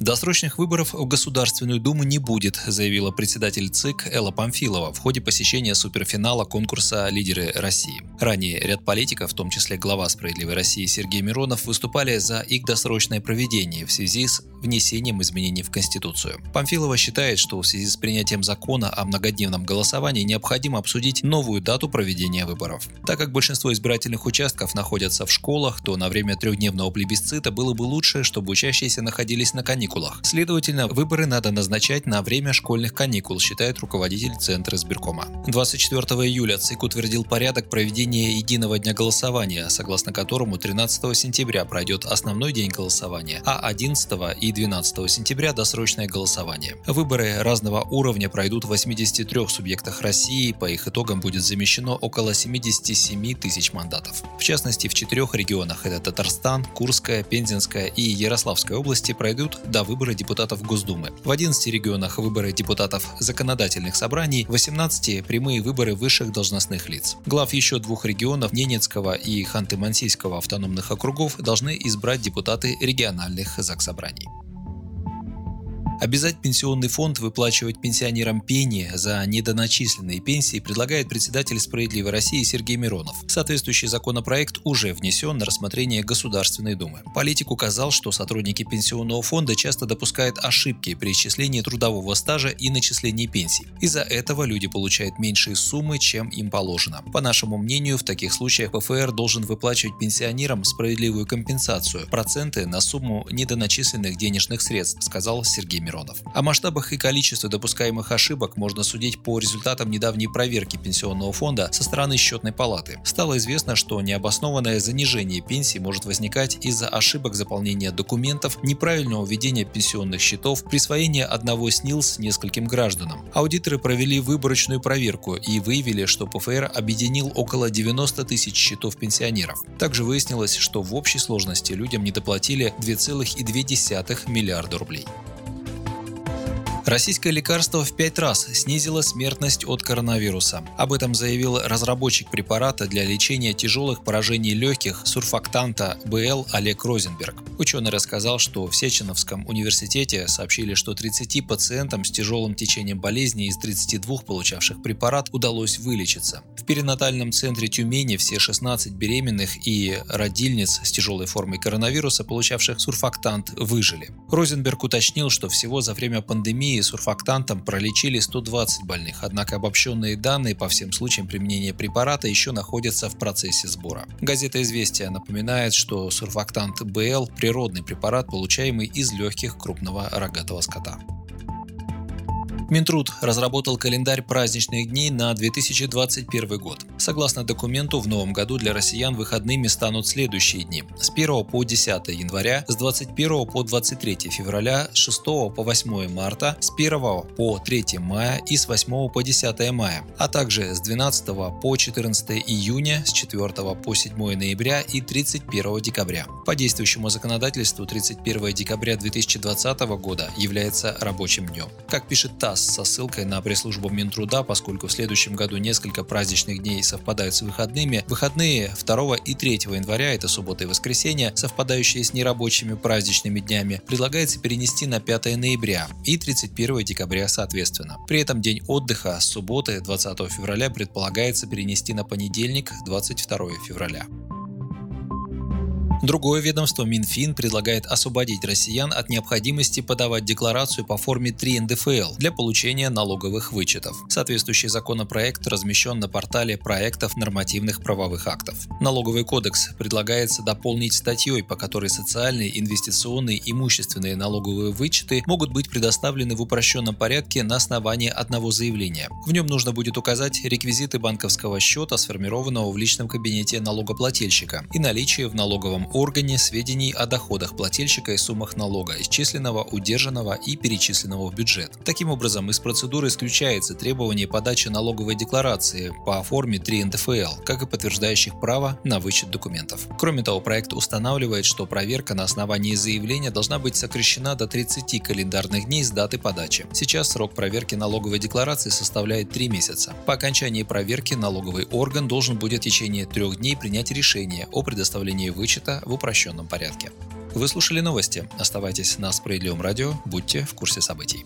Досрочных выборов в Государственную Думу не будет, заявила председатель ЦИК Элла Памфилова в ходе посещения суперфинала конкурса «Лидеры России». Ранее ряд политиков, в том числе глава «Справедливой России» Сергей Миронов, выступали за их досрочное проведение в связи с внесением изменений в Конституцию. Памфилова считает, что в связи с принятием закона о многодневном голосовании необходимо обсудить новую дату проведения выборов. Так как большинство избирательных участков находятся в школах, то на время трехдневного плебисцита было бы лучше, чтобы учащиеся находились на каникулах каникулах. Следовательно, выборы надо назначать на время школьных каникул, считает руководитель Центра избиркома. 24 июля ЦИК утвердил порядок проведения единого дня голосования, согласно которому 13 сентября пройдет основной день голосования, а 11 и 12 сентября досрочное голосование. Выборы разного уровня пройдут в 83 субъектах России, по их итогам будет замещено около 77 тысяч мандатов. В частности, в четырех регионах – это Татарстан, Курская, Пензенская и Ярославская области пройдут до выбора депутатов Госдумы. В 11 регионах выборы депутатов законодательных собраний, в 18 прямые выборы высших должностных лиц. Глав еще двух регионов Ненецкого и Ханты-Мансийского автономных округов должны избрать депутаты региональных заксобраний. Обязать пенсионный фонд выплачивать пенсионерам пени за недоначисленные пенсии предлагает председатель «Справедливой России» Сергей Миронов. Соответствующий законопроект уже внесен на рассмотрение Государственной Думы. Политик указал, что сотрудники пенсионного фонда часто допускают ошибки при исчислении трудового стажа и начислении пенсий. Из-за этого люди получают меньшие суммы, чем им положено. По нашему мнению, в таких случаях ПФР должен выплачивать пенсионерам справедливую компенсацию – проценты на сумму недоначисленных денежных средств, сказал Сергей Миронов. О масштабах и количестве допускаемых ошибок можно судить по результатам недавней проверки Пенсионного фонда со стороны счетной палаты. Стало известно, что необоснованное занижение пенсий может возникать из-за ошибок заполнения документов, неправильного введения пенсионных счетов, присвоения одного СНИЛС нескольким гражданам. Аудиторы провели выборочную проверку и выявили, что ПФР объединил около 90 тысяч счетов пенсионеров. Также выяснилось, что в общей сложности людям недоплатили 2,2 миллиарда рублей. Российское лекарство в пять раз снизило смертность от коронавируса. Об этом заявил разработчик препарата для лечения тяжелых поражений легких сурфактанта БЛ Олег Розенберг. Ученый рассказал, что в Сеченовском университете сообщили, что 30 пациентам с тяжелым течением болезни из 32 получавших препарат удалось вылечиться. В перинатальном центре Тюмени все 16 беременных и родильниц с тяжелой формой коронавируса, получавших сурфактант, выжили. Розенберг уточнил, что всего за время пандемии пандемии сурфактантом пролечили 120 больных, однако обобщенные данные по всем случаям применения препарата еще находятся в процессе сбора. Газета «Известия» напоминает, что сурфактант БЛ – природный препарат, получаемый из легких крупного рогатого скота. Минтруд разработал календарь праздничных дней на 2021 год. Согласно документу, в новом году для россиян выходными станут следующие дни. С 1 по 10 января, с 21 по 23 февраля, с 6 по 8 марта, с 1 по 3 мая и с 8 по 10 мая, а также с 12 по 14 июня, с 4 по 7 ноября и 31 декабря. По действующему законодательству 31 декабря 2020 года является рабочим днем. Как пишет ТАСС, со ссылкой на пресс-службу Минтруда, поскольку в следующем году несколько праздничных дней совпадают с выходными. Выходные 2 и 3 января, это суббота и воскресенье, совпадающие с нерабочими праздничными днями, предлагается перенести на 5 ноября и 31 декабря соответственно. При этом день отдыха с субботы 20 февраля предполагается перенести на понедельник 22 февраля. Другое ведомство Минфин предлагает освободить россиян от необходимости подавать декларацию по форме 3 НДФЛ для получения налоговых вычетов. Соответствующий законопроект размещен на портале проектов нормативных правовых актов. Налоговый кодекс предлагается дополнить статьей, по которой социальные, инвестиционные, имущественные налоговые вычеты могут быть предоставлены в упрощенном порядке на основании одного заявления. В нем нужно будет указать реквизиты банковского счета, сформированного в личном кабинете налогоплательщика, и наличие в налоговом органе сведений о доходах плательщика и суммах налога, исчисленного, удержанного и перечисленного в бюджет. Таким образом, из процедуры исключается требование подачи налоговой декларации по форме 3 НДФЛ, как и подтверждающих право на вычет документов. Кроме того, проект устанавливает, что проверка на основании заявления должна быть сокращена до 30 календарных дней с даты подачи. Сейчас срок проверки налоговой декларации составляет 3 месяца. По окончании проверки налоговый орган должен будет в течение трех дней принять решение о предоставлении вычета в упрощенном порядке. Вы слушали новости. Оставайтесь на Справедливом радио, будьте в курсе событий.